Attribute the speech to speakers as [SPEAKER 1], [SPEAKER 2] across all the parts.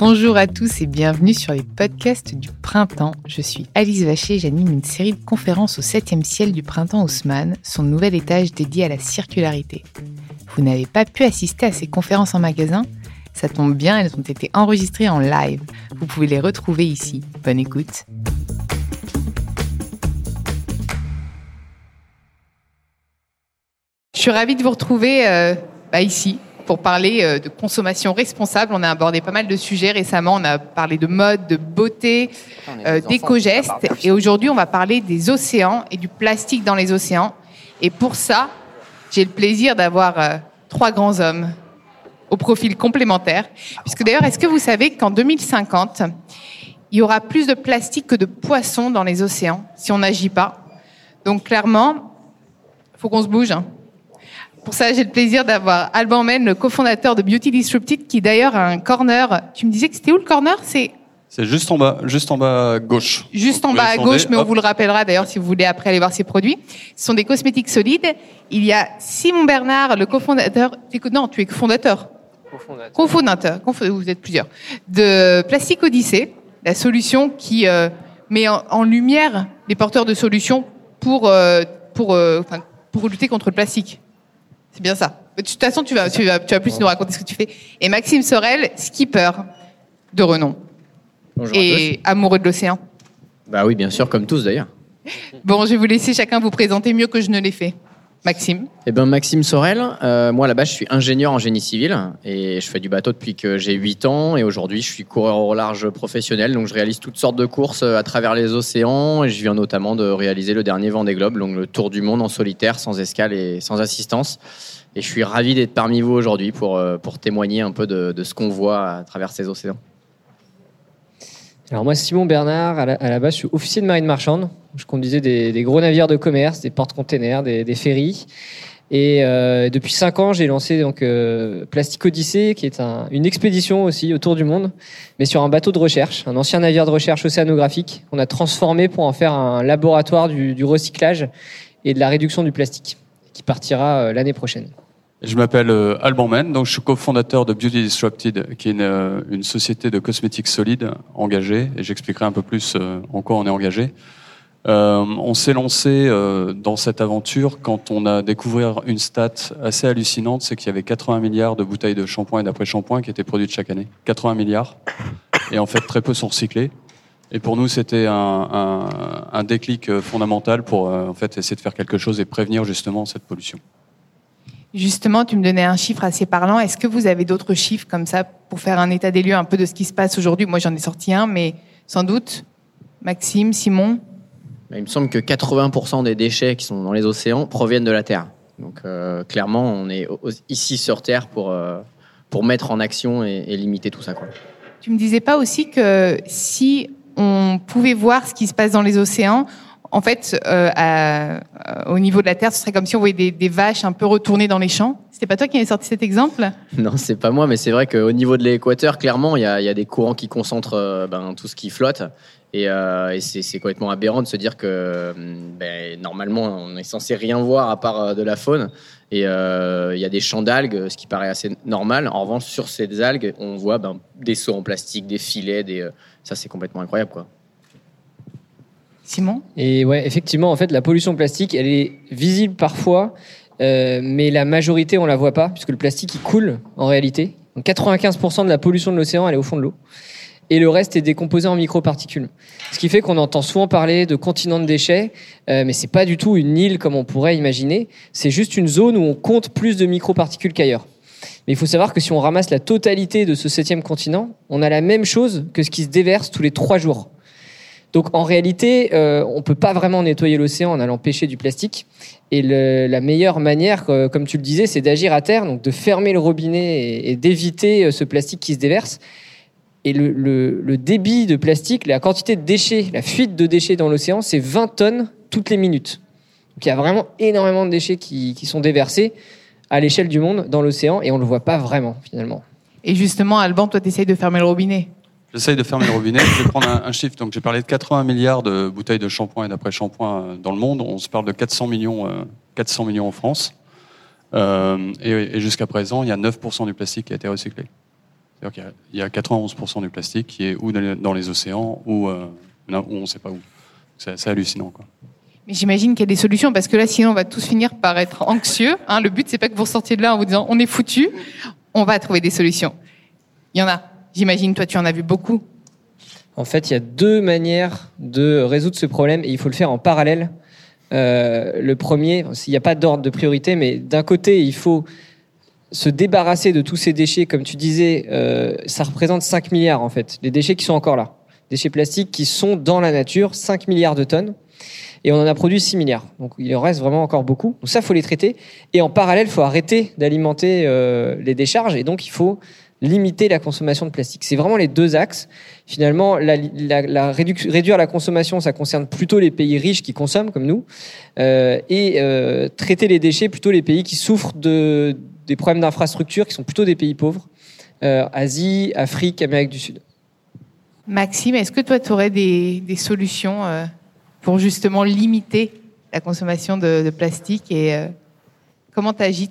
[SPEAKER 1] Bonjour à tous et bienvenue sur les podcasts du printemps. Je suis Alice Vacher, j'anime une série de conférences au 7e ciel du printemps Haussmann, son nouvel étage dédié à la circularité. Vous n'avez pas pu assister à ces conférences en magasin? Ça tombe bien, elles ont été enregistrées en live. Vous pouvez les retrouver ici. Bonne écoute. Je suis ravie de vous retrouver euh, bah, ici pour parler euh, de consommation responsable. On a abordé pas mal de sujets récemment. On a parlé de mode, de beauté, euh, d'éco-gestes. Et aujourd'hui, on va parler des océans et du plastique dans les océans. Et pour ça, j'ai le plaisir d'avoir euh, trois grands hommes au profil complémentaire. Puisque d'ailleurs, est-ce que vous savez qu'en 2050, il y aura plus de plastique que de poissons dans les océans si on n'agit pas? Donc clairement, faut qu'on se bouge. Hein. Pour ça, j'ai le plaisir d'avoir Alban Men, le cofondateur de Beauty Disrupted, qui d'ailleurs a un corner. Tu me disais que c'était où le corner?
[SPEAKER 2] C'est c'est juste en bas, juste en bas à gauche.
[SPEAKER 1] Juste en bas à gauche, mais on vous le rappellera d'ailleurs si vous voulez après aller voir ses produits. Ce sont des cosmétiques solides. Il y a Simon Bernard, le cofondateur. Non, tu es fondateur. Cofondateur. Cofondateur. Vous êtes plusieurs. De Plastique Odyssée, la solution qui euh, met en, lumière les porteurs de solutions pour euh, pour euh, pour lutter contre le plastique. C'est bien ça. De toute façon, tu vas, tu vas, tu vas plus nous raconter ce que tu fais. Et Maxime Sorel, skipper de renom. Bonjour et amoureux de l'océan.
[SPEAKER 3] Bah oui, bien sûr, comme tous d'ailleurs.
[SPEAKER 1] Bon, je vais vous laisser chacun vous présenter mieux que je ne l'ai fait. Maxime
[SPEAKER 3] Eh ben Maxime Sorel, euh, moi là-bas je suis ingénieur en génie civil et je fais du bateau depuis que j'ai 8 ans et aujourd'hui je suis coureur au large professionnel donc je réalise toutes sortes de courses euh, à travers les océans et je viens notamment de réaliser le dernier Vendée Globe, donc le tour du monde en solitaire, sans escale et sans assistance. Et je suis ravi d'être parmi vous aujourd'hui pour, euh, pour témoigner un peu de, de ce qu'on voit à travers ces océans.
[SPEAKER 4] Alors moi, Simon Bernard, à la, base, je suis officier de marine marchande. Je conduisais des, gros navires de commerce, des porte-containers, des, ferries. Et euh, depuis cinq ans, j'ai lancé donc euh, Plastic Odyssée, qui est une expédition aussi autour du monde, mais sur un bateau de recherche, un ancien navire de recherche océanographique. On a transformé pour en faire un laboratoire du, du recyclage et de la réduction du plastique, qui partira euh, l'année prochaine.
[SPEAKER 2] Je m'appelle euh, Alban Men, donc je suis cofondateur de Beauty Disrupted, qui est une, euh, une société de cosmétiques solides engagée, et j'expliquerai un peu plus euh, en quoi on est engagé. Euh, on s'est lancé dans cette aventure quand on a découvert une stat assez hallucinante, c'est qu'il y avait 80 milliards de bouteilles de shampoing et d'après-shampoing qui étaient produites chaque année. 80 milliards. Et en fait, très peu sont recyclés. Et pour nous, c'était un, un, un, déclic fondamental pour en fait essayer de faire quelque chose et prévenir justement cette pollution.
[SPEAKER 1] Justement, tu me donnais un chiffre assez parlant. Est-ce que vous avez d'autres chiffres comme ça pour faire un état des lieux un peu de ce qui se passe aujourd'hui? Moi, j'en ai sorti un, mais sans doute, Maxime, Simon?
[SPEAKER 3] Il me semble que 80% des déchets qui sont dans les océans proviennent de la Terre. Donc, euh, clairement, on est ici sur Terre pour, euh, pour mettre en action et, et, limiter tout ça. Quoi.
[SPEAKER 1] Tu me disais pas aussi que si on pouvait voir ce qui se passe dans les océans, en fait, euh, à, au niveau de la Terre, ce serait comme si on voyait des, vaches un peu retournées dans les champs. C'était pas toi qui avais sorti cet exemple?
[SPEAKER 3] Non, c'est pas moi, mais c'est vrai qu'au niveau de l'équateur, clairement, il y a, des courants qui concentrent euh, ben, tout ce qui flotte. Et, euh, c'est complètement aberrant de se dire que ben, normalement, on est censé rien voir à part euh, de la faune. Et il y a des champs d'algues, ce qui paraît assez normal. En revanche, sur ces algues, on voit ben, des seaux en plastique, des filets, des... ça c'est complètement incroyable. quoi.
[SPEAKER 1] Simon
[SPEAKER 4] Et ouais, effectivement, en fait, la pollution plastique, elle est visible parfois, euh, mais la majorité, on la voit pas, puisque le plastique, il coule en réalité. Donc 95% de la pollution de l'océan, elle est au fond de l'eau. Et le reste est décomposé en microparticules. Ce qui fait qu'on entend souvent parler de continent de déchets, euh, mais c'est pas du tout une île comme on pourrait imaginer. C'est juste une zone où on compte plus de microparticules qu'ailleurs. Mais il faut savoir que si on ramasse la totalité de ce septième continent, on a la même chose que ce qui se déverse tous les trois jours. Donc en réalité, euh, on peut pas vraiment nettoyer l'océan en allant pêcher du plastique. Et la meilleure manière, euh, comme tu le disais, c'est d'agir à terre, donc de fermer le robinet et, d'éviter euh, ce plastique qui se déverse. Et le, débit de plastique, la quantité de déchets, la fuite de déchets dans l'océan, c'est 20 tonnes toutes les minutes. Donc il y a vraiment énormément de déchets qui, qui sont déversés à l'échelle du monde dans l'océan et on le voit pas vraiment finalement.
[SPEAKER 1] Et justement, Alban, toi, tu essayes de fermer le robinet?
[SPEAKER 2] J'essaye de fermer le robinet. Je vais prendre un, chiffre. Donc, j'ai parlé de 80 milliards de bouteilles de shampoing et d'après-shampoing euh, dans le monde. On se parle de 400 millions, euh, 400 millions en France. Euh, et, jusqu'à présent, il y a 9% du plastique qui a été recyclé. C'est-à-dire qu'il y a 91% du plastique qui est ou dans les océans ou, on ne sait pas où. C'est hallucinant. Quoi.
[SPEAKER 1] Mais j'imagine qu'il y a des solutions parce que là, sinon, on va tous finir par être anxieux. Hein. Le but, c'est pas que vous ressortiez de là en vous disant on est foutu. On va trouver des solutions. Il y en a. J'imagine, toi, tu en as vu beaucoup.
[SPEAKER 4] En fait, il y a deux manières de résoudre ce problème et il faut le faire en parallèle. Euh, le premier, il n'y a pas d'ordre de priorité, mais d'un côté, il faut se débarrasser de tous ces déchets. Comme tu disais, euh, ça représente 5 milliards en fait, les déchets qui sont encore là. Déchets plastiques qui sont dans la nature, 5 milliards de tonnes et on en a produit 6 milliards. Donc il en reste vraiment encore beaucoup. Donc ça, faut les traiter. Et en parallèle, il faut arrêter d'alimenter euh, les décharges et donc il faut limiter la consommation de plastique. C'est vraiment les deux axes. Finalement, la, réduire la consommation, ça concerne plutôt les pays riches qui consomment, comme nous, euh, et euh, traiter les déchets, plutôt les pays qui souffrent de, des problèmes d'infrastructure, qui sont plutôt des pays pauvres, euh, Asie, Afrique, Amérique du Sud.
[SPEAKER 1] Maxime, est-ce que toi, tu aurais des, des solutions pour justement limiter la consommation de, plastique et comment tu agis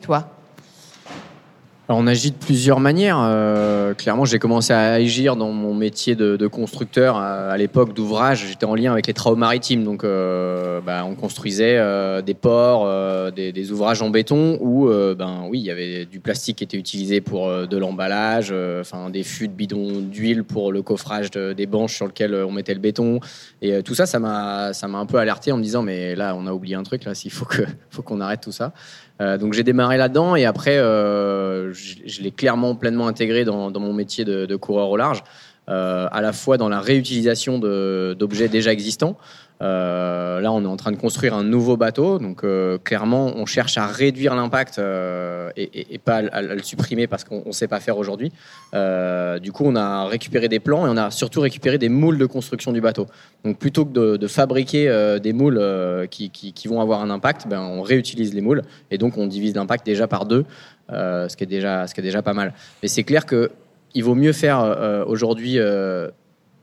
[SPEAKER 1] toi
[SPEAKER 3] on agit de plusieurs manières. Euh, clairement, j'ai commencé à agir dans mon métier de, constructeur à, l'époque d'ouvrage. J'étais en lien avec les travaux maritimes, donc euh, bah, on construisait euh, des ports, des, ouvrages en béton où, ben oui, il y avait du plastique qui était utilisé pour de l'emballage, enfin des fûts de bidons d'huile pour le coffrage des banches sur lesquelles on mettait le béton. Et tout ça, ça m'a, un peu alerté en me disant, mais là, on a oublié un truc là, s'il faut faut qu'on arrête tout ça. Euh, donc j'ai démarré là-dedans et après euh, je, l'ai clairement pleinement intégré dans, mon métier de, coureur au large, euh, à la fois dans la réutilisation d'objets déjà existants, euh, là, on est en train de construire un nouveau bateau. Donc, euh, clairement, on cherche à réduire l'impact euh, et, pas à, le supprimer parce qu'on ne sait pas faire aujourd'hui. du coup, on a récupéré des plans et on a surtout récupéré des moules de construction du bateau. Donc, plutôt que de, fabriquer des moules qui, vont avoir un impact, ben, on réutilise les moules et donc on divise l'impact déjà par deux, ce, qui est déjà, ce qui est déjà pas mal. Mais c'est clair que il vaut mieux faire aujourd'hui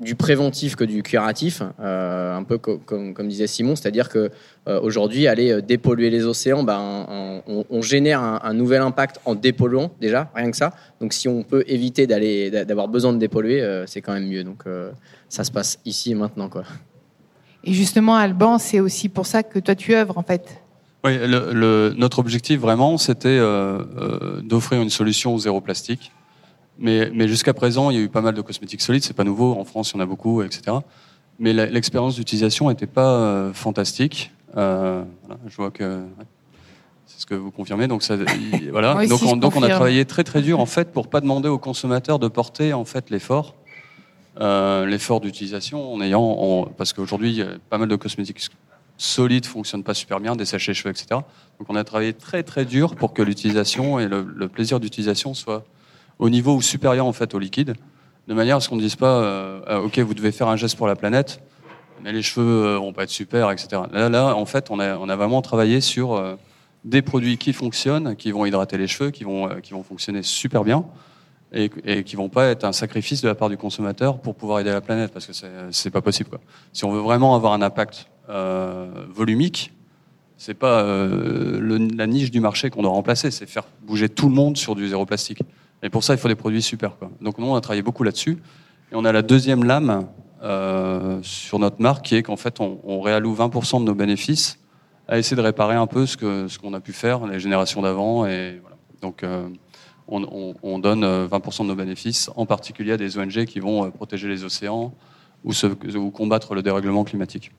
[SPEAKER 3] du préventif que du curatif, euh, un peu comme, disait Simon, c'est-à-dire que euh, aujourd'hui, aller euh, dépolluer les océans, ben, on, génère un, nouvel impact en dépolluant déjà, rien que ça. Donc, si on peut éviter d'aller, d'avoir besoin de dépolluer, c'est quand même mieux. Donc, ça se passe ici et maintenant, quoi.
[SPEAKER 1] Et justement, Alban, c'est aussi pour ça que toi tu œuvres, en fait.
[SPEAKER 2] Oui, notre objectif vraiment, c'était d'offrir une solution au zéro plastique. Mais, mais jusqu'à présent, il y a eu pas mal de cosmétiques solides. C'est pas nouveau. En France, il y en a beaucoup, etc. Mais l'expérience d'utilisation n'était pas euh, fantastique. Euh, voilà, je vois que c'est ce que vous confirmez. Donc, ça, voilà. donc, on, donc on a travaillé très très dur en fait pour pas demander aux consommateurs de porter en fait l'effort, euh, l'effort d'utilisation, en ayant, en, parce qu'aujourd'hui, pas mal de cosmétiques solides fonctionnent pas super bien, des sachets cheveux, etc. Donc, on a travaillé très très dur pour que l'utilisation et le, le plaisir d'utilisation soient au niveau ou supérieur en fait au liquide, de manière à ce qu'on ne dise pas, euh, ah, ok, vous devez faire un geste pour la planète, mais les cheveux euh, vont pas être super, etc. Là, là, en fait, on a, on a vraiment travaillé sur euh, des produits qui fonctionnent, qui vont hydrater les cheveux, qui vont, qui vont fonctionner super bien, et, et qui vont pas être un sacrifice de la part du consommateur pour pouvoir aider la planète, parce que c'est pas possible. Quoi. Si on veut vraiment avoir un impact volumique, c'est pas la niche du marché qu'on doit remplacer, c'est faire bouger tout le monde sur du zéro plastique. Et pour ça, il faut des produits super. Donc nous, on a travaillé beaucoup là-dessus. Et on a la deuxième lame euh, sur notre marque, qui est qu'en fait, on, réalloue 20% de nos bénéfices à essayer de réparer un peu ce que ce qu'on a pu faire les générations d'avant. Et voilà. Donc euh, on, on, on, donne 20% euh, de nos bénéfices, en particulier à des ONG qui vont protéger les océans ou combattre le dérèglement climatique.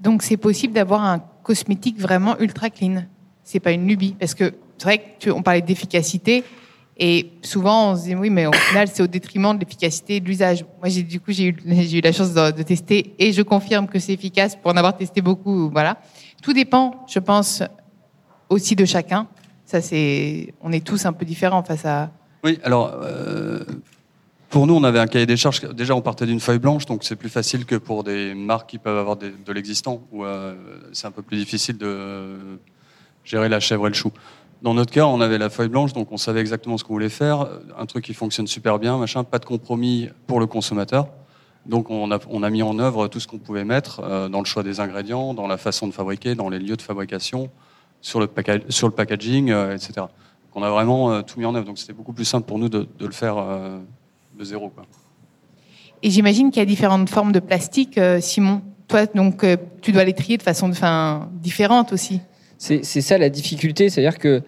[SPEAKER 1] Donc c'est possible d'avoir un cosmétique vraiment ultra clean. C'est pas une lubie, parce que c'est vrai qu'on parlait d'efficacité. Et souvent, on se dit oui, mais au final, c'est au détriment de l'efficacité de l'usage. Moi, j'ai du coup, j'ai eu, j'ai eu la chance de, tester et je confirme que c'est efficace pour en avoir testé beaucoup. Voilà. Tout dépend, je pense, aussi de chacun. Ça, c'est, on est tous un peu différents face à.
[SPEAKER 2] Oui, alors. Euh, pour nous, on avait un cahier des charges. Déjà, on partait d'une feuille blanche, donc c'est plus facile que pour des marques qui peuvent avoir de l'existant, où euh, c'est un peu plus difficile de gérer la chèvre et le chou. Dans notre cas, on avait la feuille blanche, donc on savait exactement ce qu'on voulait faire, un truc qui fonctionne super bien, machin, pas de compromis pour le consommateur. Donc on a, on a mis en œuvre tout ce qu'on pouvait mettre euh, dans le choix des ingrédients, dans la façon de fabriquer, dans les lieux de fabrication, sur le, sur le packaging, euh, etc. Donc on a vraiment euh, tout mis en œuvre. Donc c'était beaucoup plus simple pour nous de, de le faire de zéro. Quoi.
[SPEAKER 1] Et j'imagine qu'il y a différentes formes de plastique, Simon. Toi, donc, tu dois les trier de façon enfin, différente aussi.
[SPEAKER 4] C'est ça la difficulté, c'est-à-dire que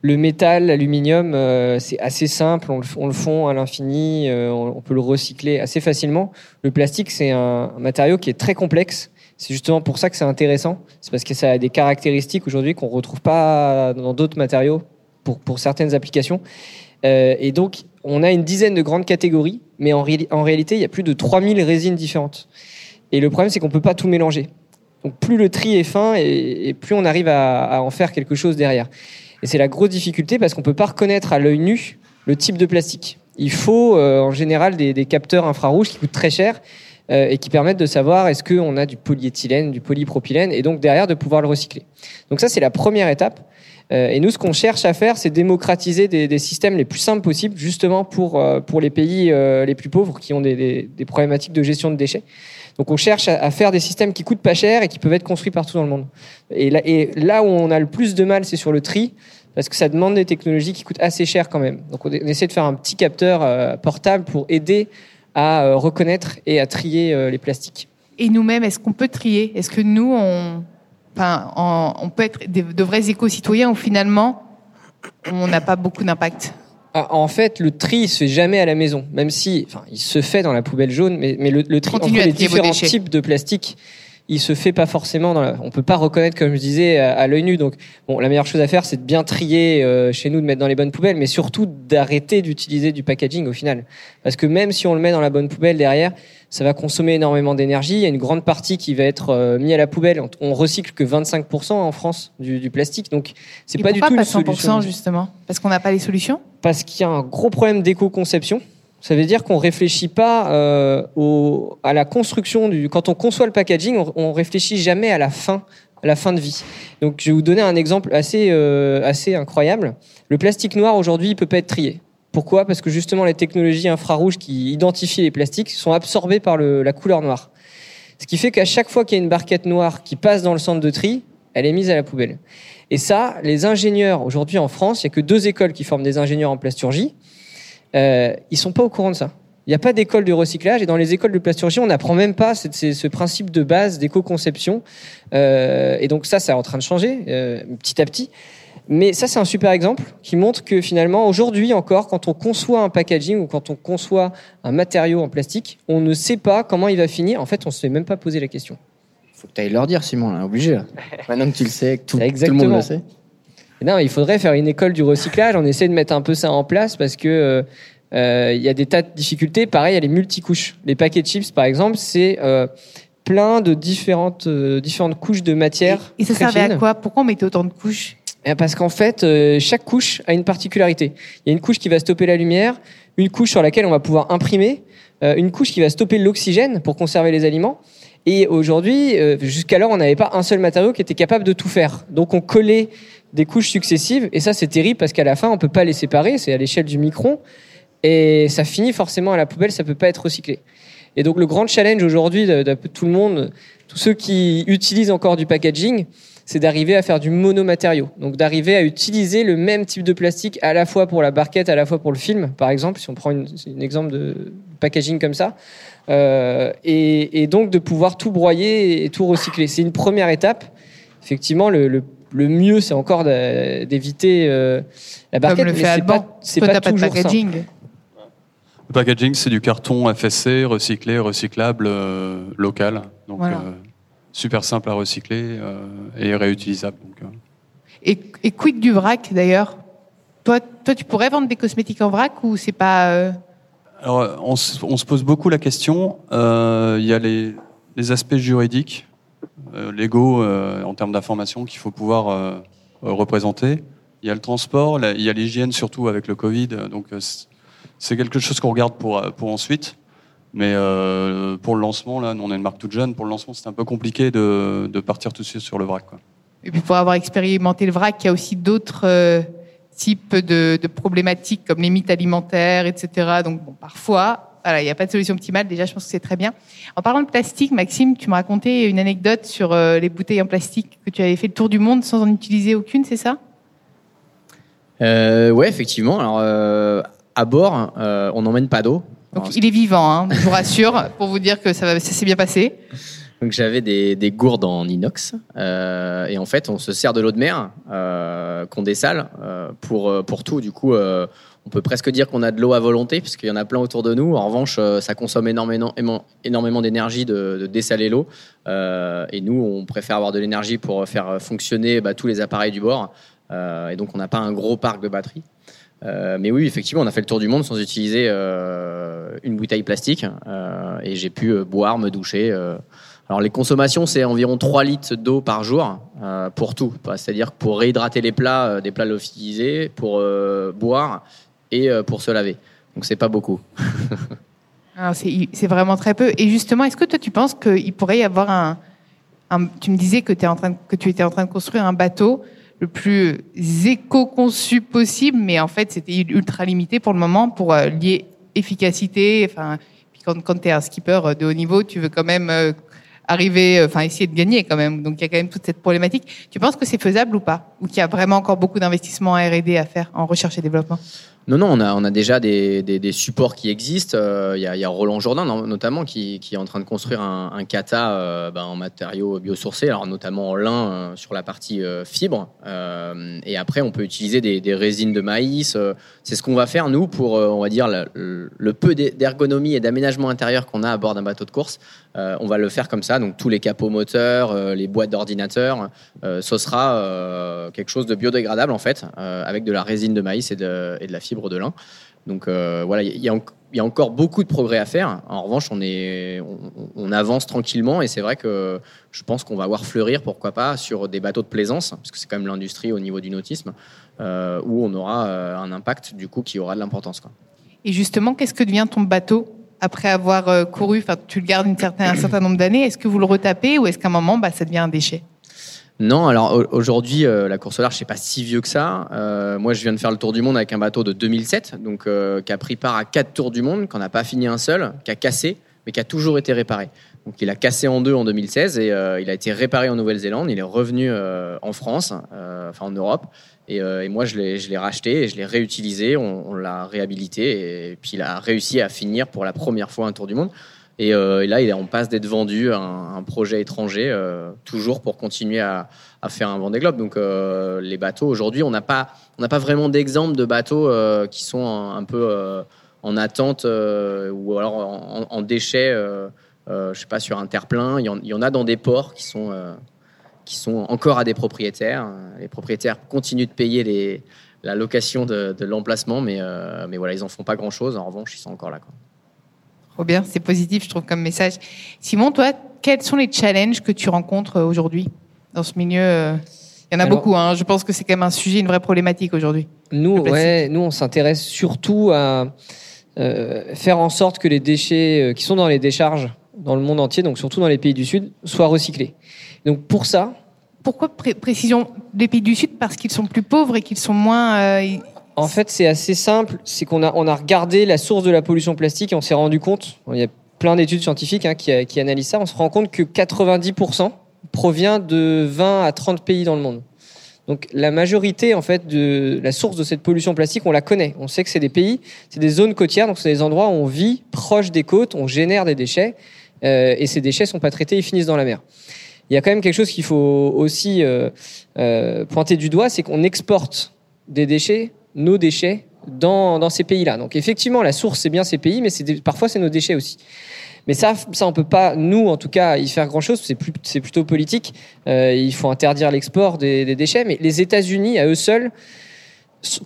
[SPEAKER 4] le métal, l'aluminium, euh, c'est assez simple, on le, fond à l'infini, euh, on, peut le recycler assez facilement. Le plastique, c'est un, matériau qui est très complexe. C'est justement pour ça que c'est intéressant. C'est parce que ça a des caractéristiques aujourd'hui qu'on retrouve pas dans d'autres matériaux pour, pour certaines applications. Euh, et donc, on a une dizaine de grandes catégories, mais en, en réalité, il y a plus de 3000 résines différentes. Et le problème, c'est qu'on peut pas tout mélanger. Donc, plus le tri est fin et, plus on arrive à, en faire quelque chose derrière. Et c'est la grosse difficulté parce qu'on peut pas reconnaître à l'œil nu le type de plastique. Il faut euh, en général des, capteurs infrarouges qui coûtent très cher euh, et qui permettent de savoir est-ce qu'on a du polyéthylène, du polypropylène et donc derrière de pouvoir le recycler. Donc ça c'est la première étape. Euh, et nous, ce qu'on cherche à faire, c'est démocratiser des, des, systèmes les plus simples possibles, justement pour pour les pays les plus pauvres qui ont des, des problématiques de gestion de déchets. Donc on cherche à, faire des systèmes qui coûtent pas cher et qui peuvent être construits partout dans le monde. Et là, où on a le plus de mal, c'est sur le tri, parce que ça demande des technologies qui coûtent assez cher quand même. Donc on essaie de faire un petit capteur euh, portable pour aider à euh, reconnaître et à trier euh, les plastiques.
[SPEAKER 1] Et nous-mêmes, est-ce qu'on peut trier? Est-ce que nous, on, on peut être de vrais éco-citoyens ou finalement on n'a pas beaucoup d'impact?
[SPEAKER 4] Ah, en fait, le tri il se fait jamais à la maison, même si, enfin, il se fait dans la poubelle jaune, mais, mais le, tri entre les différents types de plastique il se fait pas forcément dans la... on peut pas reconnaître comme je disais à, l'œil nu. Donc bon la meilleure chose à faire c'est de bien trier euh, chez nous de mettre dans les bonnes poubelles mais surtout d'arrêter d'utiliser du packaging au final. Parce que même si on le met dans la bonne poubelle derrière ça va consommer énormément d'énergie. Il y a une grande partie qui va être euh, mis à la poubelle. On, recycle que 25% en France du, du plastique. Donc c'est pas du tout
[SPEAKER 1] pas
[SPEAKER 4] une
[SPEAKER 1] 100% solution. justement parce qu'on n'a pas les solutions
[SPEAKER 4] parce qu'il y a un gros problème d'éco-conception ça veut dire qu'on réfléchit pas euh, à la construction du. Quand on conçoit le packaging, on, on réfléchit jamais à la fin, à la fin de vie. Donc, je vais vous donner un exemple assez euh, assez incroyable. Le plastique noir aujourd'hui, il peut pas être trié. Pourquoi? Parce que justement, les technologies infrarouges qui identifient les plastiques sont absorbées par la couleur noire. Ce qui fait qu'à chaque fois qu'il y a une barquette noire qui passe dans le centre de tri, elle est mise à la poubelle. Et ça, les ingénieurs aujourd'hui en France, il y a que deux écoles qui forment des ingénieurs en plasturgie euh, ils sont pas au courant de ça. Il n'y a pas d'école de recyclage et dans les écoles de plasturgie, on n'apprend même pas ce principe de base d'éco-conception. Euh, et donc ça, c'est en train de changer euh, petit à petit. Mais ça, c'est un super exemple qui montre que finalement, aujourd'hui encore, quand on conçoit un packaging ou quand on conçoit un matériau en plastique, on ne sait pas comment il va finir. En fait, on se fait même pas poser la question.
[SPEAKER 3] Faut que tu ailles leur dire, Simon, là, obligé. Maintenant que tu le sais, que tout, tout, le monde le sait.
[SPEAKER 4] Non, il faudrait faire une école du recyclage. On essaie de mettre un peu ça en place parce que euh, euh, il y a des tas de difficultés. Pareil, il y a les multicouches. Les paquets de chips, par exemple, c'est euh, plein de différentes différentes couches de matière.
[SPEAKER 1] Et, ça servait à quoi? Pourquoi on mettait autant de couches?
[SPEAKER 4] Eh, Parce qu'en fait, chaque couche a une particularité. Il y a une couche qui va stopper la lumière, une couche sur laquelle on va pouvoir imprimer, une couche qui va stopper l'oxygène pour conserver les aliments. Et aujourd'hui, jusqu'alors, on n'avait pas un seul matériau qui était capable de tout faire. Donc, on collait des couches successives. Et ça, c'est terrible parce qu'à la fin, on peut pas les séparer. C'est à l'échelle du micron. Et ça finit forcément à la poubelle. Ça peut pas être recyclé. Et donc, le grand challenge aujourd'hui de, tout le monde, tous ceux qui utilisent encore du packaging, c'est d'arriver à faire du monomatériau. Donc, d'arriver à utiliser le même type de plastique à la fois pour la barquette, à la fois pour le film, par exemple, si on prend un exemple de packaging comme ça. Euh, et, et, donc, de pouvoir tout broyer et tout recycler. C'est une première étape. Effectivement, le, le le mieux, c'est encore d'éviter euh, la barquette.
[SPEAKER 1] Comme le fait c'est pas, pas, toujours packaging.
[SPEAKER 2] Le packaging, c'est du carton FSC, recyclé, recyclable, euh, local. Donc, euh, super simple à recycler et réutilisable. Donc,
[SPEAKER 1] et, et, quid du vrac, d'ailleurs? Toi, toi, tu pourrais vendre des cosmétiques en vrac ou c'est pas...
[SPEAKER 2] Alors, on, se pose beaucoup la question. Il y a les, aspects juridiques euh, légaux euh, en termes d'information qu'il faut pouvoir euh, représenter. Il y a le transport, il y a l'hygiène surtout avec le Covid. Donc c'est quelque chose qu'on regarde pour, pour ensuite. Mais pour le lancement, là, nous, on est une marque toute jeune. Pour le lancement, c'est un peu compliqué de, de, partir tout de suite sur le vrac.
[SPEAKER 1] Et puis pour avoir expérimenté le vrac, il y a aussi d'autres types de, de, problématiques comme les mythes alimentaires, etc. Donc bon, parfois, voilà, il n'y a pas de solution optimale. Déjà, je pense que c'est très bien. En parlant de plastique, Maxime, tu me racontais une anecdote sur euh, les bouteilles en plastique que tu avais fait le tour du monde sans en utiliser aucune, c'est ça?
[SPEAKER 3] Euh, Ouais, effectivement. Alors, euh, à bord, euh, on n'emmène pas d'eau.
[SPEAKER 1] Donc il est vivant, hein, je vous rassure, pour vous dire que ça, va, ça s'est bien passé.
[SPEAKER 3] Donc j'avais des, des, gourdes en inox euh, et en fait on se sert de l'eau de mer euh, qu'on dessale euh, pour tout. Du coup, on peut presque dire qu'on a de l'eau à volonté puisqu'il y en a plein autour de nous. En revanche, ça consomme énormément d'énergie de, de, dessaler l'eau et nous on préfère avoir de l'énergie pour faire fonctionner bah, tous les appareils du bord et donc on n'a pas un gros parc de batteries. mais oui, effectivement, on a fait le tour du monde sans utiliser une bouteille plastique et j'ai pu boire, me doucher. Alors les consommations, c'est environ 3 litres d'eau par jour euh, pour tout. C'est-à-dire pour réhydrater les plats, euh, des plats lyophilisés, pour euh, boire et pour se laver. Donc c'est pas beaucoup.
[SPEAKER 1] c'est vraiment très peu. Et justement, est-ce que toi tu penses qu'il pourrait y avoir un, tu me disais que tu étais en train de construire un bateau le plus éco-conçu possible, mais en fait c'était ultra limité pour le moment pour lier efficacité. Enfin, quand, quand tu es un skipper de haut niveau, tu veux quand même arriver, euh, enfin essayer de gagner quand même. Donc il y a quand même toute cette problématique. Tu penses que c'est faisable ou pas? Ou qu'il y a vraiment encore beaucoup d'investissements en R&D à faire en recherche et développement?
[SPEAKER 3] Non, non, on a, déjà des, supports qui existent. Euh, il y, a, Roland Jourdain notamment qui, est en train de construire un, un kata euh, ben, en matériaux biosourcés, alors notamment en lin euh, sur la partie fibre. et après, on peut utiliser des, résines de maïs. C'est ce qu'on va faire nous pour, on va dire, le, peu d'ergonomie et d'aménagement intérieur qu'on a à bord d'un bateau de course. on va le faire comme ça. Donc tous les capots moteurs, les boîtes d'ordinateur, ce sera quelque chose de biodégradable en fait, avec de la résine de maïs et de la fibre de lin. Donc euh, voilà, il y, a encore beaucoup de progrès à faire. En revanche, on, est, on, avance tranquillement et c'est vrai que je pense qu'on va voir fleurir, pourquoi pas, sur des bateaux de plaisance, parce que c'est quand même l'industrie au niveau du nautisme, euh, où on aura euh, un impact du coup qui aura de l'importance.
[SPEAKER 1] Et justement, qu'est-ce que devient ton bateau après avoir couru? Enfin, tu le gardes un certain nombre d'années. Est-ce que vous le retapez ou est-ce qu'à un moment, bah, ça devient un déchet?
[SPEAKER 3] Non, alors aujourd'hui, euh, la course au large, c'est pas si vieux que ça. Euh, moi, je viens de faire le tour du monde avec un bateau de 2007, donc euh, qui a pris part à quatre tours du monde, qu'on n'a pas fini un seul, qui a cassé, mais qui a toujours été réparé. Donc, il a cassé en deux en 2016 et il a été réparé en Nouvelle-Zélande. Il est revenu en France, enfin en Europe, et, moi, je l'ai racheté et je l'ai réutilisé. On l'a réhabilité et puis il a réussi à finir pour la première fois un tour du monde. Et, euh, et là, on passe d'être vendu à un, projet étranger, euh, toujours pour continuer à, faire un Vendée Globe. Donc, euh, les bateaux, aujourd'hui, on n'a pas, vraiment d'exemple de bateaux qui sont un, peu en attente ou alors en, en déchets, je sais pas, sur un terre-plein. Il, y en, a dans des ports qui sont, encore à des propriétaires. Les propriétaires continuent de payer la location de, l'emplacement, mais, ils en font pas grand-chose. En revanche, ils sont encore là.
[SPEAKER 1] Bien, c'est positif, je trouve, comme message. Simon, toi, quels sont les challenges que tu rencontres euh, aujourd'hui dans ce milieu euh? Il y en a beaucoup, hein. je pense que c'est quand même un sujet, une vraie problématique aujourd'hui.
[SPEAKER 4] Nous, ouais, nous, on s'intéresse surtout à euh, faire en sorte que les déchets qui sont dans les décharges dans le monde entier, donc surtout dans les pays du Sud, soient recyclés. Donc pour ça,
[SPEAKER 1] pourquoi pré précision des pays du Sud? Parce qu'ils sont plus pauvres et qu'ils sont moins. Euh,
[SPEAKER 4] en fait, c'est assez simple. C'est qu'on a, on a regardé la source de la pollution plastique et on s'est rendu compte, il y a plein d'études scientifiques hein, qui, qui, analysent ça, on se rend compte que 90% provient de 20 à 30 pays dans le monde. Donc la majorité en fait de la source de cette pollution plastique, on la connaît. On sait que c'est des pays, c'est des zones côtières, donc c'est des endroits où on vit proche des côtes, on génère des déchets euh, et ces déchets sont pas traités, ils finissent dans la mer. Il y a quand même quelque chose qu'il faut aussi euh, euh, pointer du doigt, c'est qu'on exporte des déchets nos déchets dans, dans ces pays-là. Donc effectivement, la source, c'est bien ces pays, mais parfois, c'est nos déchets aussi. Mais ça, ça on peut pas, nous en tout cas, y faire grand-chose. C'est plutôt politique. Euh, il faut interdire l'export des, des, déchets. Mais les États-Unis, à eux seuls,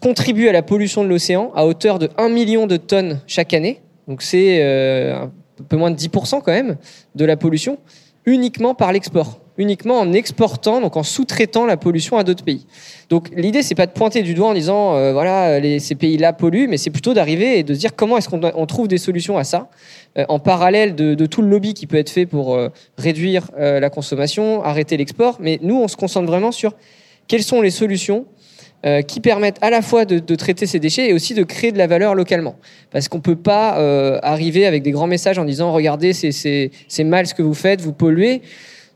[SPEAKER 4] contribuent à la pollution de l'océan à hauteur de 1 million de tonnes chaque année. Donc c'est euh, un peu moins de 10% quand même de la pollution, uniquement par l'export uniquement en exportant, donc en sous-traitant la pollution à d'autres pays. Donc l'idée, c'est pas de pointer du doigt en disant euh, voilà ces pays-là polluent, mais c'est plutôt d'arriver et de se dire comment est-ce qu'on trouve des solutions à ça, euh, en parallèle de, tout le lobby qui peut être fait pour euh, réduire la consommation, arrêter l'export. Mais nous, on se concentre vraiment sur quelles sont les solutions qui permettent à la fois de, de, traiter ces déchets et aussi de créer de la valeur localement. Parce qu'on peut pas arriver avec des grands messages en disant regardez c'est mal ce que vous faites, vous polluez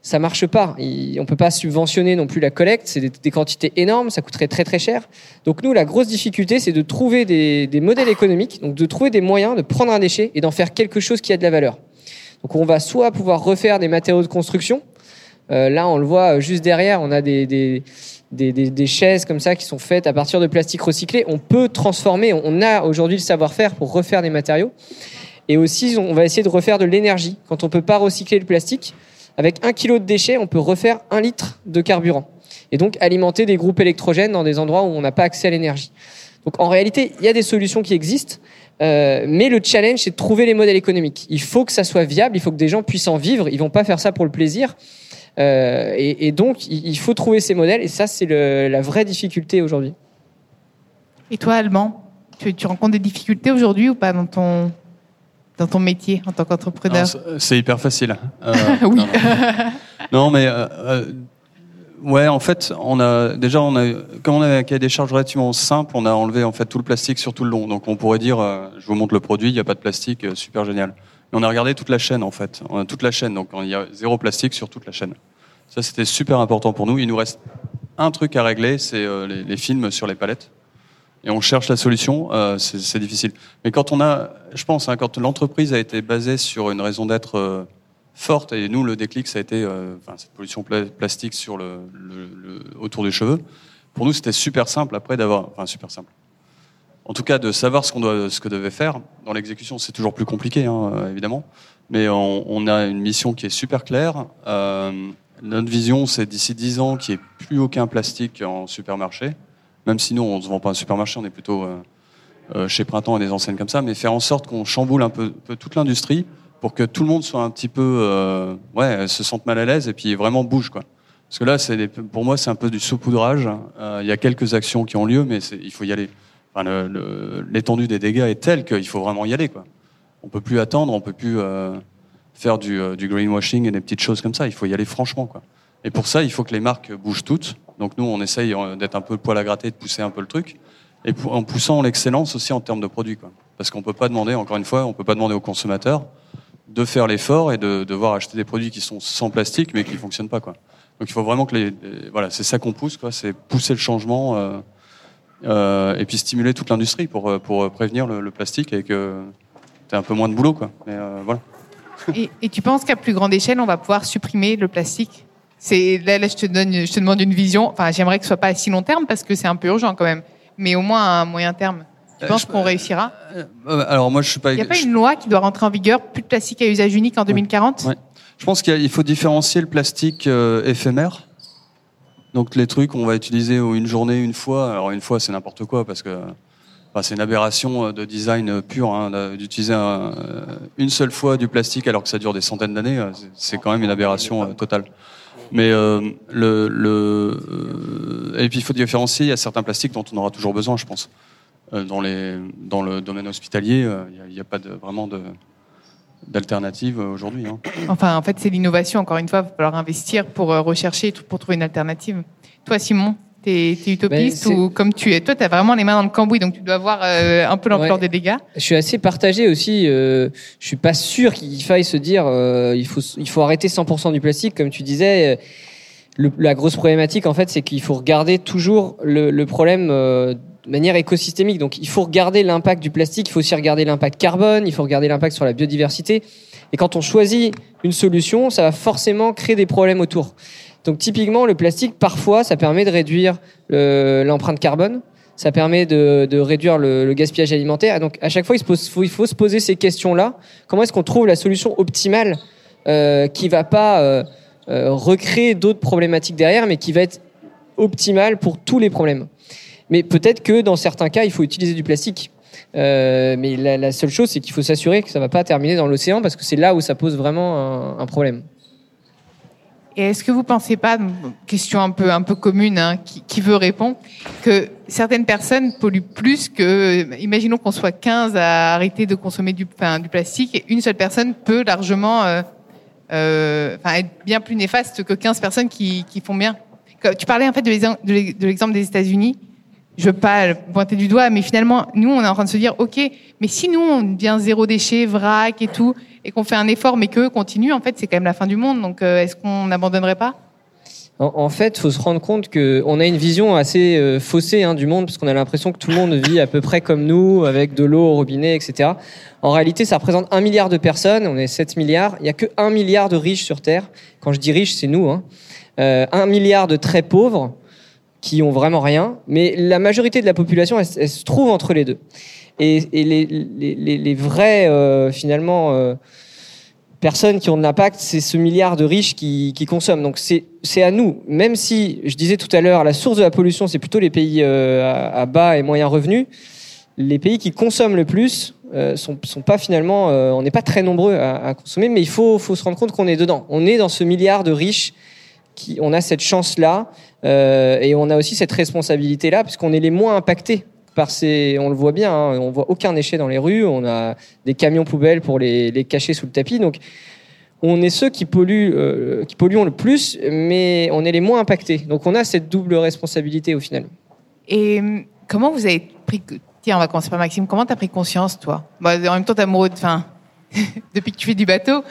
[SPEAKER 4] ça marche pas. On peut pas subventionner non plus la collecte, c'est des, quantités énormes, ça coûterait très très cher. Donc nous, la grosse difficulté, c'est de trouver des, modèles économiques, donc de trouver des moyens de prendre un déchet et d'en faire quelque chose qui a de la valeur. Donc on va soit pouvoir refaire des matériaux de construction. Euh, là, on le voit juste derrière, on a des, des, des, chaises comme ça qui sont faites à partir de plastique recyclé. On peut transformer, on a aujourd'hui le savoir-faire pour refaire des matériaux. Et aussi, on va essayer de refaire de l'énergie. Quand on peut pas recycler le plastique, avec un kilo de déchets, on peut refaire un litre de carburant. Et donc alimenter des groupes électrogènes dans des endroits où on n'a pas accès à l'énergie. Donc en réalité, il y a des solutions qui existent, euh, mais le challenge, c'est de trouver les modèles économiques. Il faut que ça soit viable, il faut que des gens puissent en vivre. Ils vont pas faire ça pour le plaisir. Euh, et, donc, il faut trouver ces modèles, et ça, c'est la vraie difficulté aujourd'hui.
[SPEAKER 1] Et toi, Allemand, tu, tu rencontres des difficultés aujourd'hui ou pas dans ton dans ton métier en tant qu'entrepreneur
[SPEAKER 2] C'est hyper facile.
[SPEAKER 1] Euh, oui.
[SPEAKER 2] Non, mais euh, euh, ouais, en fait, on a déjà, on a, comme on avait un cahier des charges relativement simple, on a enlevé en fait tout le plastique sur tout le long. Donc on pourrait dire, je vous montre le produit, il n'y a pas de plastique, super génial. Mais on a regardé toute la chaîne en fait, on a toute la chaîne, donc il y a zéro plastique sur toute la chaîne. Ça, c'était super important pour nous. Il nous reste un truc à régler, c'est les, les films sur les palettes et on cherche la solution, euh, c'est difficile. Mais quand on a, je pense, hein, quand l'entreprise a été basée sur une raison d'être euh, forte, et nous, le déclic, ça a été euh, cette pollution plastique sur le, le, autour des cheveux. Pour nous, c'était super simple après d'avoir, enfin super simple. En tout cas, de savoir ce qu'on doit, ce que devait faire. Dans l'exécution, c'est toujours plus compliqué, hein, évidemment. Mais on, on, a une mission qui est super claire. Euh, notre vision, c'est d'ici 10 ans qu'il n'y ait plus aucun plastique en supermarché même si nous, on ne se vend pas un supermarché, on est plutôt euh, euh, chez Printemps et des enseignes comme ça, mais faire en sorte qu'on chamboule un peu, toute l'industrie pour que tout le monde soit un petit peu, euh, ouais, se sente mal à l'aise et puis vraiment bouge, quoi. Parce que là, c'est pour moi, c'est un peu du saupoudrage. Il y a quelques actions qui ont lieu, mais il faut y aller. L'étendue des dégâts est telle qu'il faut vraiment y aller, quoi. On peut plus attendre, on peut plus faire du, du greenwashing et des petites choses comme ça. Il faut y aller franchement, quoi. Et pour ça, il faut que les marques bougent toutes. Donc nous, on essaye euh, d'être un peu le poil à gratter, de pousser un peu le truc, et en poussant l'excellence aussi en termes de produits. Quoi. Parce qu'on peut pas demander, encore une fois, on peut pas demander aux consommateurs de faire l'effort et de devoir acheter des produits qui sont sans plastique mais qui fonctionnent pas. Quoi. Donc il faut vraiment que les, voilà, c'est ça qu'on pousse, c'est pousser le changement euh, euh, et puis stimuler toute l'industrie pour pour prévenir le, plastique et que tu un peu moins de boulot, quoi. Mais voilà.
[SPEAKER 1] Et tu penses qu'à plus grande échelle, on va pouvoir supprimer le plastique? C'est là, je te donne, je te demande une vision. Enfin, j'aimerais que ce soit pas à si long terme parce que c'est un peu urgent quand même, mais au moins à un moyen terme. Tu euh, penses qu'on réussira
[SPEAKER 2] euh, euh, Alors moi, je suis pas.
[SPEAKER 1] Il n'y a pas une loi qui doit rentrer en vigueur plus de plastique à usage unique en 2040
[SPEAKER 2] ouais. Je pense qu'il faut différencier le plastique éphémère. Donc les trucs qu'on va utiliser une journée, une fois. Alors une fois, c'est n'importe quoi parce que enfin, c'est une aberration de design pur hein, d'utiliser une seule fois du plastique alors que ça dure des centaines d'années. C'est quand même une aberration totale. Mais euh, le, euh, et puis il faut différencier. Il y a certains plastiques dont on aura toujours besoin, je pense. Euh, dans les dans le domaine hospitalier, il n'y a, pas vraiment d'alternative aujourd'hui. Hein.
[SPEAKER 1] Enfin, en fait, c'est l'innovation. Encore une fois, il va falloir investir pour rechercher, pour trouver une alternative. Toi, Simon, T'es es utopiste ben, ou comme tu es Toi, tu as vraiment les mains dans le cambouis, donc tu dois voir euh, un peu l'ampleur des dégâts.
[SPEAKER 4] Je suis assez partagé aussi. Euh, je suis pas sûr qu'il faille se dire euh, il faut il faut arrêter 100% du plastique, comme tu disais. Le, la grosse problématique, en fait, c'est qu'il faut regarder toujours le, le problème euh, de manière écosystémique. Donc, il faut regarder l'impact du plastique, il faut aussi regarder l'impact carbone, il faut regarder l'impact sur la biodiversité. Et quand on choisit une solution, ça va forcément créer des problèmes autour. Donc typiquement, le plastique, parfois, ça permet de réduire l'empreinte carbone, ça permet de, réduire le, gaspillage alimentaire. Donc à chaque fois, il, faut, se poser ces questions-là. Comment est-ce qu'on trouve la solution optimale euh, qui va pas euh, euh, recréer d'autres problématiques derrière, mais qui va être optimale pour tous les problèmes? Mais peut-être que dans certains cas, il faut utiliser du plastique. Euh, mais la, seule chose, c'est qu'il faut s'assurer que ça va pas terminer dans l'océan parce que c'est là où ça pose vraiment un problème.
[SPEAKER 1] Et est-ce que vous pensez pas, question un peu un peu commune, hein, qui, qui, veut répondre, que certaines personnes polluent plus que, imaginons qu'on soit 15 à arrêter de consommer du, enfin, du plastique, et une seule personne peut largement, euh, euh, enfin, être bien plus néfaste que 15 personnes qui, qui font bien? Tu parlais en fait de l'exemple des États-Unis. Je veux pas pointer du doigt, mais finalement, nous, on est en train de se dire, ok, mais si nous, on devient zéro déchet, vrac et tout, et qu'on fait un effort, mais qu'eux continuent, en fait, c'est quand même la fin du monde. Donc, euh, est-ce qu'on n'abandonnerait pas?
[SPEAKER 4] En, fait, faut se rendre compte qu'on a une vision assez euh, faussée hein, du monde, parce qu'on a l'impression que tout le monde vit à peu près comme nous, avec de l'eau au robinet, etc. En réalité, ça représente un milliard de personnes, on est 7 milliards, il n'y a que un milliard de riches sur Terre. Quand je dis riches, c'est nous. Hein. Euh, un milliard de très pauvres, qui ont vraiment rien, mais la majorité de la population, elle, se trouve entre les deux. Et, les, les, vrais, euh, finalement, euh, personnes qui ont de l'impact, c'est ce milliard de riches qui, consomment. Donc c'est à nous, même si, je disais tout à l'heure, la source de la pollution, c'est plutôt les pays euh, à, bas et moyens revenus, les pays qui consomment le plus sont, pas finalement, on n'est pas très nombreux à, à, consommer, mais il faut, faut se rendre compte qu'on est dedans. On est dans ce milliard de riches on a cette chance-là euh, et on a aussi cette responsabilité-là, puisqu'on est les moins impactés par ces. On le voit bien, hein, on voit aucun déchet dans les rues, on a des camions poubelles pour les, cacher sous le tapis. Donc, on est ceux qui polluent, euh, qui le plus, mais on est les moins impactés. Donc, on a cette double responsabilité au final.
[SPEAKER 1] Et hum, comment vous avez pris. Tiens, on va commencer par Maxime. Comment tu as pris conscience, toi? Bah, En même temps, tu amoureux de. Enfin, depuis que tu fais du bateau,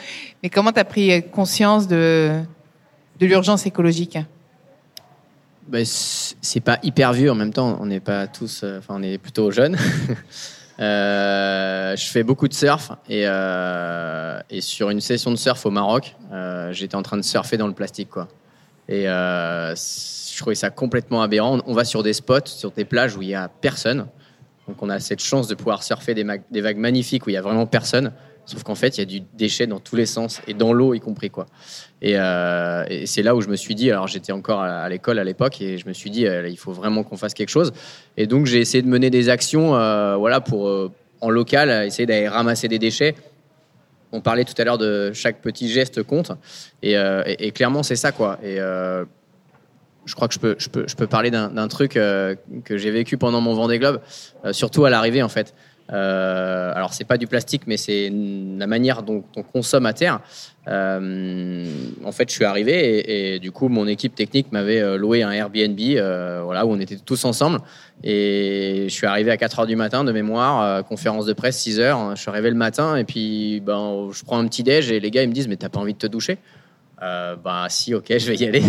[SPEAKER 1] mais comment tu as pris conscience de, de l'urgence écologique
[SPEAKER 3] bah, c'est pas hyper vieux en même temps. On n'est pas tous, euh, enfin, on est plutôt jeunes. euh, je fais beaucoup de surf et, euh, et, sur une session de surf au Maroc, j'étais en train de surfer dans le plastique, quoi. Et je trouvais ça complètement aberrant. On va sur des spots, sur des plages où il y a personne. Donc on a cette chance de pouvoir surfer des, des vagues magnifiques où il y a vraiment personne. Sauf qu'en fait, il y a du déchet dans tous les sens et dans l'eau y compris quoi. Et, euh, c'est là où je me suis dit, alors j'étais encore à, l'école à l'époque et je me suis dit, euh, il faut vraiment qu'on fasse quelque chose. Et donc j'ai essayé de mener des actions, euh, voilà, pour en local, essayer d'aller ramasser des déchets. On parlait tout à l'heure de chaque petit geste compte, et, et, et clairement c'est ça quoi. Et je crois que je peux, je peux, je peux parler d'un truc que j'ai vécu pendant mon Vendée Globe, surtout à l'arrivée en fait. Euh, alors c'est pas du plastique, mais c'est la manière dont on consomme à terre. Euh, en fait, je suis arrivé et, du coup, mon équipe technique m'avait euh, loué un Airbnb, voilà, où on était tous ensemble. Et je suis arrivé à 4 heures du matin de mémoire, conférence de presse 6 heures. Je suis arrivé le matin et puis ben, je prends un petit déj et les gars ils me disent mais t'as pas envie de te doucher? Bah si, ok, je vais y aller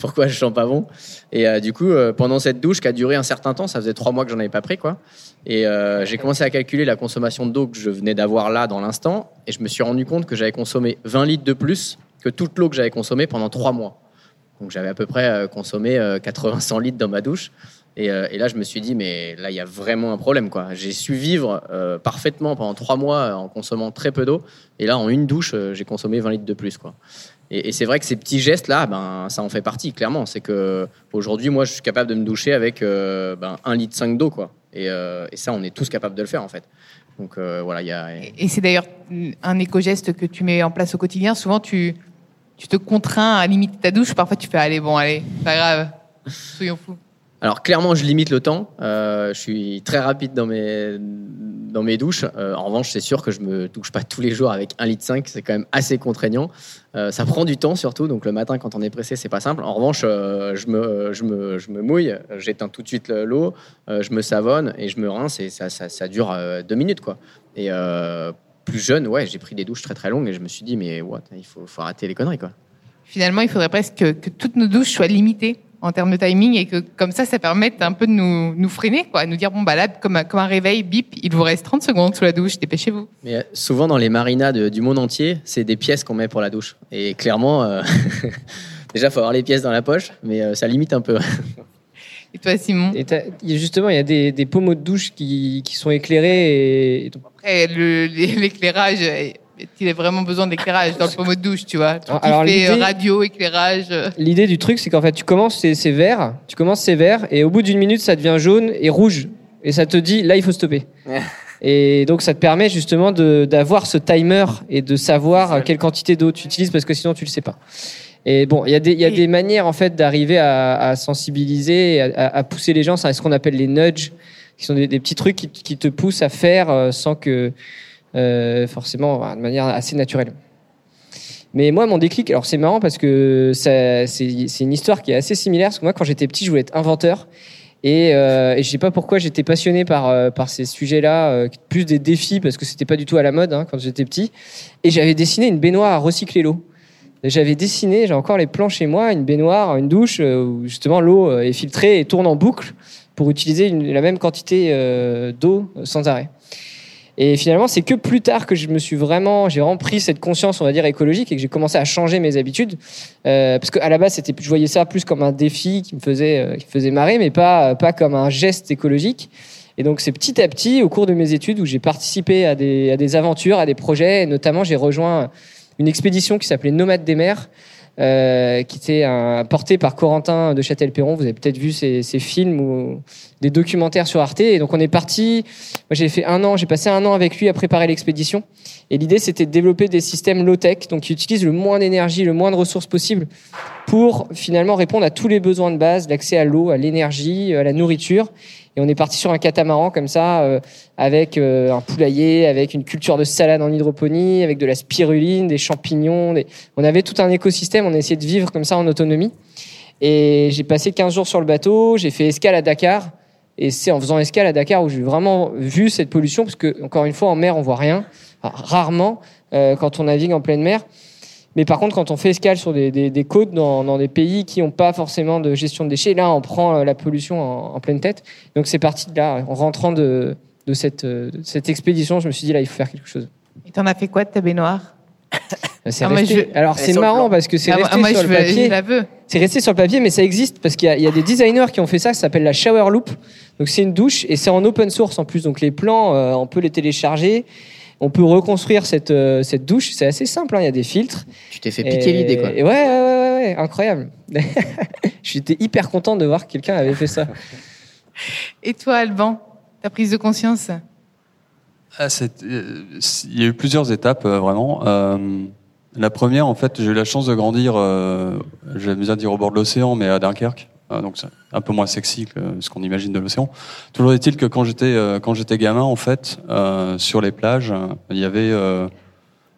[SPEAKER 3] pourquoi je sens pas bon. Et euh, du coup, euh, pendant cette douche qui a duré un certain temps, ça faisait trois mois que j'en avais pas pris, quoi. Et euh, j'ai commencé à calculer la consommation d'eau que je venais d'avoir là dans l'instant, et je me suis rendu compte que j'avais consommé 20 litres de plus que toute l'eau que j'avais consommée pendant trois mois. Donc j'avais à peu près consommé 80-100 euh, litres dans ma douche. Et, et, là, je me suis dit, mais là, il y a vraiment un problème, quoi. J'ai su vivre parfaitement pendant trois mois en consommant très peu d'eau, et là, en une douche, j'ai consommé 20 litres de plus, quoi. Et, c'est vrai que ces petits gestes-là, ben, ça en fait partie, clairement. C'est que aujourd'hui, moi, je suis capable de me doucher avec euh, ben, litre 5 d'eau, quoi. Et, euh, et, ça, on est tous capables de le faire, en fait. Donc euh, voilà, il y a.
[SPEAKER 1] Et c'est d'ailleurs un éco-geste que tu mets en place au quotidien. Souvent, tu, tu te contrains à limiter ta douche. Parfois, tu fais allez, bon, allez, pas grave, soyons fous.
[SPEAKER 3] Alors clairement, je limite le temps. Euh, je suis très rapide dans mes dans mes douches. Euh, en revanche, c'est sûr que je me douche pas tous les jours avec 1 litre 5. C'est quand même assez contraignant. Euh, ça prend du temps surtout. Donc le matin, quand on est pressé, c'est pas simple. En revanche, je me je me je me mouille. J'éteins tout de suite l'eau. Je me savonne et je me rince et ça ça, ça dure deux minutes quoi. Et plus jeune, ouais, j'ai pris des douches très très longues et je me suis dit mais what, il faut faut arrêter les conneries quoi.
[SPEAKER 1] Finalement, il faudrait presque que, que toutes nos douches soient limitées en termes de timing et que comme ça, ça permette un peu de nous, nous freiner, quoi, nous dire bon bah là, comme un, comme un réveil, bip, il vous reste 30 secondes sous la douche, dépêchez-vous.
[SPEAKER 3] Mais euh, souvent dans les marinas de, du monde entier, c'est des pièces qu'on met pour la douche. Et clairement, euh, déjà faut avoir les pièces dans la poche, mais euh, ça limite un peu.
[SPEAKER 1] Et toi, Simon
[SPEAKER 4] et Justement, il y a des, des pommeaux de douche qui, qui sont éclairés. Et...
[SPEAKER 1] Après, l'éclairage il a vraiment besoin d'éclairage dans le pommeau de douche, tu vois. Tout Alors, fait euh, radio, éclairage. Euh.
[SPEAKER 4] L'idée du truc, c'est qu'en fait, tu commences c'est vert, tu commences c'est vert, et au bout d'une minute, ça devient jaune et rouge, et ça te dit là, il faut stopper. et donc, ça te permet justement d'avoir ce timer et de savoir quelle quantité d'eau tu utilises, parce que sinon, tu le sais pas. Et bon, il y a des, y a des manières en fait d'arriver à, à, sensibiliser, à, à, pousser les gens. C'est ce qu'on appelle les nudges, qui sont des, des petits trucs qui, qui, te poussent à faire euh, sans que euh, forcément de manière assez naturelle. Mais moi, mon déclic, alors c'est marrant parce que c'est une histoire qui est assez similaire. Parce que moi, quand j'étais petit, je voulais être inventeur. Et, euh, et je sais pas pourquoi j'étais passionné par euh, ces sujets-là, euh, plus des défis parce que c'était pas du tout à la mode hein, quand j'étais petit. Et j'avais dessiné une baignoire à recycler l'eau. J'avais dessiné, j'ai encore les plans chez moi, une baignoire, une douche où justement l'eau est filtrée et tourne en boucle pour utiliser la même quantité d'eau sans arrêt. Et finalement, c'est que plus tard que je me suis vraiment, j'ai pris cette conscience, on va dire, écologique et que j'ai commencé à changer mes habitudes. Euh, parce qu'à la base, c'était, je voyais ça plus comme un défi qui me faisait, euh, qui me faisait marrer, mais pas, pas comme un geste écologique. Et donc, c'est petit à petit, au cours de mes études, où j'ai participé à des, à des aventures, à des projets. Et notamment, j'ai rejoint une expédition qui s'appelait Nomade des mers, euh, qui était un, portée par Corentin de Châtel-Perron. Vous avez peut-être vu ces, ces films ou des documentaires sur Arte. Et donc, on est parti. Moi, j'ai fait un an, j'ai passé un an avec lui à préparer l'expédition. Et l'idée, c'était de développer des systèmes low-tech, donc qui utilisent le moins d'énergie, le moins de ressources possible pour finalement répondre à tous les besoins de base, l'accès à l'eau, à l'énergie, à la nourriture. On est parti sur un catamaran comme ça, euh, avec euh, un poulailler, avec une culture de salade en hydroponie, avec de la spiruline, des champignons. On avait tout un écosystème, on a essayé de vivre comme ça en autonomie. Et j'ai passé 15 jours sur le bateau, j'ai fait escale à Dakar. Et c'est en faisant escale à Dakar où j'ai vraiment vu cette pollution, parce que, encore une fois, en mer, on voit rien, rarement, euh, quand on navigue en pleine mer. Mais par contre, quand on fait escale sur des, des- des côtes dans, dans des pays qui n'ont pas forcément de gestion de déchets, là, on prend euh, la pollution en, en pleine tête. Donc c'est parti de là, en rentrant de, de, cette, euh, de cette expédition, je me suis dit, là, il faut faire quelque chose.
[SPEAKER 1] Et t'en as fait quoi de ta baignoire?
[SPEAKER 4] C'est
[SPEAKER 1] Ah,
[SPEAKER 4] resté-
[SPEAKER 1] je-
[SPEAKER 4] Alors c'est marrant
[SPEAKER 3] plan.
[SPEAKER 4] parce que c'est
[SPEAKER 1] Ah,
[SPEAKER 4] resté
[SPEAKER 1] moi,
[SPEAKER 4] sur le
[SPEAKER 1] veux-
[SPEAKER 4] papier. C'est resté sur le papier, mais ça existe parce qu'il y, a- il y a des designers qui ont fait ça. Ça s'appelle la shower loop. Donc c'est une douche et c'est en open source en plus. Donc les plans, euh, on peut les télécharger. On peut reconstruire cette, euh, cette douche. C'est assez simple. hein. Il y a des filtres.
[SPEAKER 3] Tu t'es fait piquer l'idée, quoi.
[SPEAKER 4] Et ouais, ouais, ouais, ouais, ouais, incroyable. J'étais hyper content de voir que quelqu'un avait fait ça.
[SPEAKER 1] Et toi, Alban, ta prise de conscience?
[SPEAKER 2] Ah, c'est- euh, il y a eu plusieurs étapes euh, vraiment. Euh, la première, en fait, j'ai eu la chance de grandir, euh, j'aime bien dire au bord de l'océan, mais à Dunkerque. Euh, donc c'est un peu moins sexy que ce qu'on imagine de l'océan. Toujours est-il que quand j'étais euh, quand j'étais gamin, en fait, euh, sur les plages, il y avait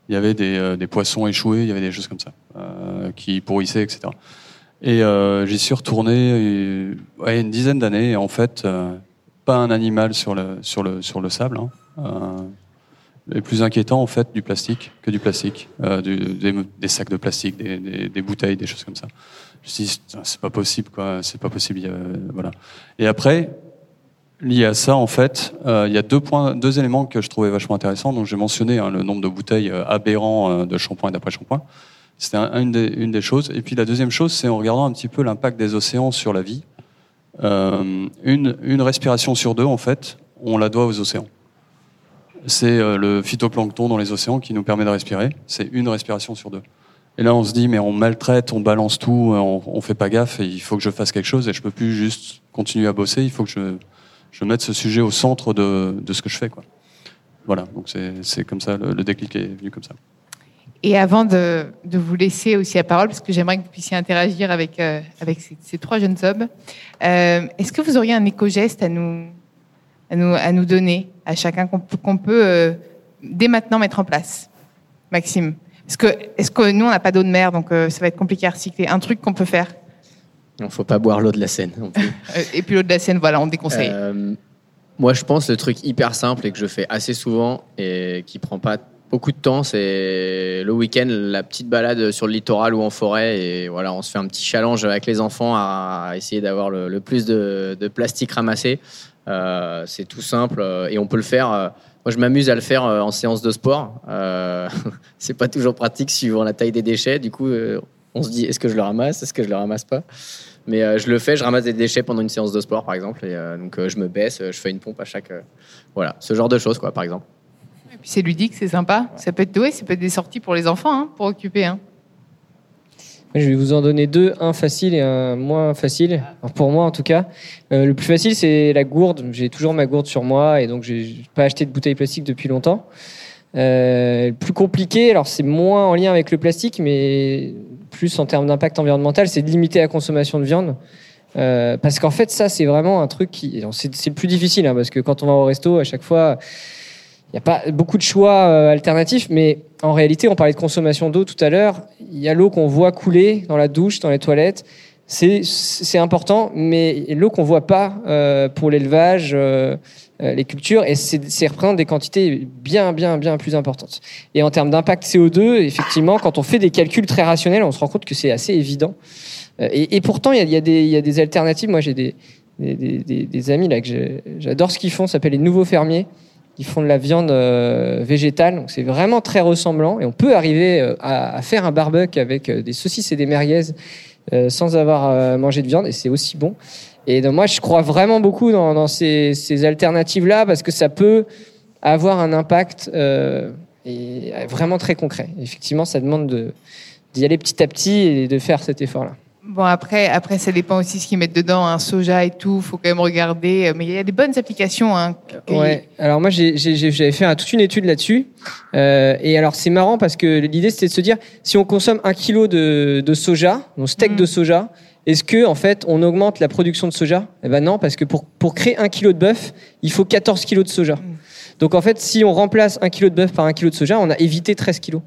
[SPEAKER 2] il y avait des, des poissons échoués, il y avait des choses comme ça qui pourrissaient, etc. Et j'y suis retourné ouais, une dizaine d'années. Et en fait, pas un animal sur le sur le sur le sable. Hein. Les plus inquiétant en fait du plastique que du plastique, euh, du- des, sacs de plastique, des, des- des bouteilles, des choses comme ça. Je Putain, c'est pas possible quoi, c'est pas possible. voilà. Et après, lié à ça en fait, euh, il y a deux points, deux éléments que je trouvais vachement intéressants. Donc j'ai mentionné hein, le nombre de bouteilles euh, aberrant euh, de shampoing et d'après-shampoing. C'était un- une, des, une des choses. Et puis la deuxième chose, c'est en regardant un petit peu l'impact des océans sur la vie. Euh, une, une respiration sur deux, en fait, on la doit aux océans. C'est euh, le phytoplancton dans les océans qui nous permet de respirer. C'est une respiration sur deux. Et là, on se dit, mais on maltraite, on balance tout, on, on fait pas gaffe, et il faut que je fasse quelque chose, et je peux plus juste continuer à bosser, il faut que je, mette ce sujet au centre de, ce que je fais. Quoi. Voilà, donc c'est comme ça, le, déclic est venu comme ça.
[SPEAKER 1] Et avant de, vous laisser aussi la parole, parce que j'aimerais que vous puissiez interagir avec, euh, ces, trois jeunes hommes, euh, est-ce que vous auriez un éco-geste à nous, à, nous, à nous donner, à chacun, qu'on peut, euh, dès maintenant mettre en place Maxime Est-ce que, est que nous, on n'a pas d'eau de mer, donc euh, ça va être compliqué à recycler Un truc qu'on peut faire
[SPEAKER 3] Il ne faut pas boire l'eau de la Seine non plus.
[SPEAKER 1] Euh, Et puis l'eau de la Seine, voilà, on déconseille.
[SPEAKER 3] Euh, moi, je pense le truc hyper simple et que je fais assez souvent et qui prend pas beaucoup de temps, c'est le week-end, la petite balade sur le littoral ou en forêt. Et voilà, on se fait un petit challenge avec les enfants à essayer d'avoir le, le plus de, de plastique ramassé. Euh, c'est tout simple euh, et on peut le faire. euh, moi, je m'amuse à le faire en séance de sport. Euh, c'est pas toujours pratique suivant la taille des déchets. Du coup, on se dit est-ce que je le ramasse, est-ce que je le ramasse pas? Mais euh, je le fais, je ramasse des déchets pendant une séance de sport, par exemple. Et donc, je me baisse, je fais une pompe à chaque. voilà, ce genre de choses, quoi, par exemple.
[SPEAKER 1] Et puis c'est ludique, c'est sympa. Ça peut être ouais, ça peut être des sorties pour les enfants, hein, pour occuper. Hein.
[SPEAKER 4] Je vais vous en donner deux, un facile et un moins facile. Pour moi en tout cas, Euh, le plus facile c'est la gourde. J'ai toujours ma gourde sur moi et donc j'ai pas acheté de bouteille plastique depuis longtemps. Euh, le plus compliqué, alors c'est moins en lien avec le plastique, mais plus en termes d'impact environnemental, c'est de limiter la consommation de viande. Euh, parce qu'en fait, ça, c'est vraiment un truc qui. c'est le plus difficile, hein, parce que quand on va au resto, à chaque fois, il n'y a pas beaucoup de choix euh, alternatifs, mais en réalité, on parlait de consommation d'eau tout à l'heure. Il y a l'eau qu'on voit couler dans la douche, dans les toilettes. c'est important, mais l'eau qu'on voit pas euh, pour l'élevage, euh, euh, les cultures, et c'est représente des quantités bien, bien, bien plus importantes. Et en termes d'impact CO2, effectivement, quand on fait des calculs très rationnels, on se rend compte que c'est assez évident. Et, et, pourtant, il y a, y, a y a, des alternatives. Moi, j'ai des, des, des, des, amis là que j'adore ce qu'ils font, ça s'appelle les nouveaux fermiers. Ils font de la viande végétale, donc c'est vraiment très ressemblant. Et on peut arriver à, à faire un barbecue avec des saucisses et des merguez euh, sans avoir euh, mangé de viande et c'est aussi bon. Et donc, moi, je crois vraiment beaucoup dans, ces, ces alternatives-là parce que ça peut avoir un impact euh, vraiment très concret. Effectivement, ça demande d'y aller petit à petit et de faire cet effort-là.
[SPEAKER 1] Bon, après, après, ça dépend aussi ce qu'ils mettent dedans, un hein, soja et tout. faut quand même regarder. Mais il y a des bonnes applications. Hein,
[SPEAKER 4] ouais. Alors, moi, j'avais fait un, toute une étude là-dessus. Euh, et alors, c'est marrant parce que l'idée, c'était de se dire si on consomme un kilo de, de soja, donc steak de mm. soja, est-ce que, en fait, on augmente la production de soja? Eh ben non, parce que pour, pour créer un kilo de bœuf, il faut 14 kilos de soja. Mm. Donc, en fait, si on remplace un kilo de bœuf par un kilo de soja, on a évité 13 kilos.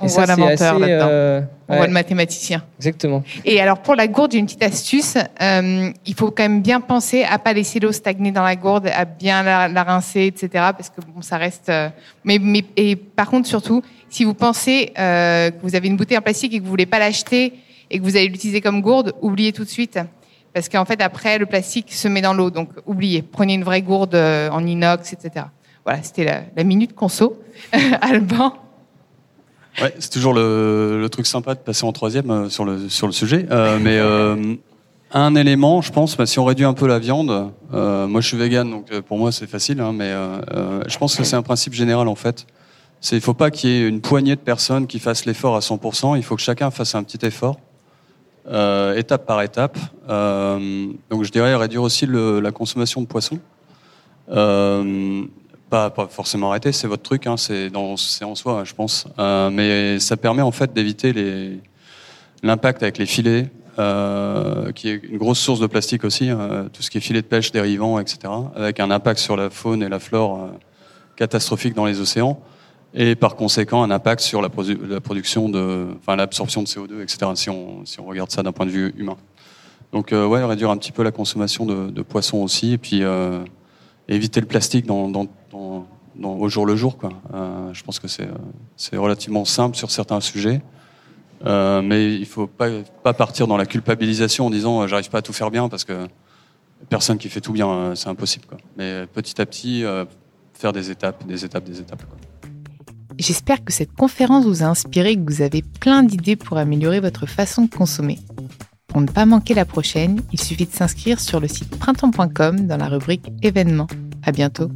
[SPEAKER 1] On voit l'inventeur là-dedans. Euh, on voit le mathématicien.
[SPEAKER 4] Exactement.
[SPEAKER 1] Et alors pour la gourde, une petite astuce. Euh, il faut quand même bien penser à pas laisser l'eau stagner dans la gourde, à bien la, rincer, etc. Parce que bon, ça reste. Euh, mais, mais et par contre surtout, si vous pensez que vous avez une bouteille en plastique et que vous voulez pas l'acheter et que vous allez l'utiliser comme gourde, oubliez tout de suite. Parce qu'en fait après le plastique se met dans l'eau, donc oubliez. Prenez une vraie gourde en inox, etc. Voilà, c'était la, la minute conso. Alban.
[SPEAKER 2] Ouais, c'est toujours le, le, truc sympa de passer en troisième euh, sur le sur le sujet. Euh, mais euh, un élément, je pense, bah, si on réduit un peu la viande, euh, moi je suis vegan, donc euh, pour moi c'est facile, hein, mais je pense que c'est un principe général en fait. Il faut pas qu'il y ait une poignée de personnes qui fassent l'effort à 100%. Il faut que chacun fasse un petit effort, étape par étape. donc je dirais réduire aussi le, la consommation de poissons. Pas, forcément arrêter, c'est votre truc, hein, c'est en soi, je pense. Euh, mais ça permet en fait d'éviter l'impact avec les filets, euh, qui est une grosse source de plastique aussi, euh, tout ce qui est filets de pêche dérivants, etc., avec un impact sur la faune et la flore euh, catastrophique dans les océans, et par conséquent un impact sur la, production de, enfin l'absorption de CO2, etc. Si on si on regarde ça d'un point de vue humain. Donc ouais, réduire un petit peu la consommation de, de poissons aussi, et puis éviter le plastique dans, dans, au jour le jour. Quoi. Euh, je pense que c'est, relativement simple sur certains sujets. Euh, mais il ne faut pas, partir dans la culpabilisation en disant euh, j'arrive pas à tout faire bien parce que personne qui fait tout bien, c'est impossible. Mais petit à petit, faire des étapes, des étapes, des étapes.
[SPEAKER 1] J'espère que cette conférence vous a inspiré, que vous avez plein d'idées pour améliorer votre façon de consommer. Pour ne pas manquer la prochaine, il suffit de s'inscrire sur le site printemps.com dans la rubrique événements. À bientôt.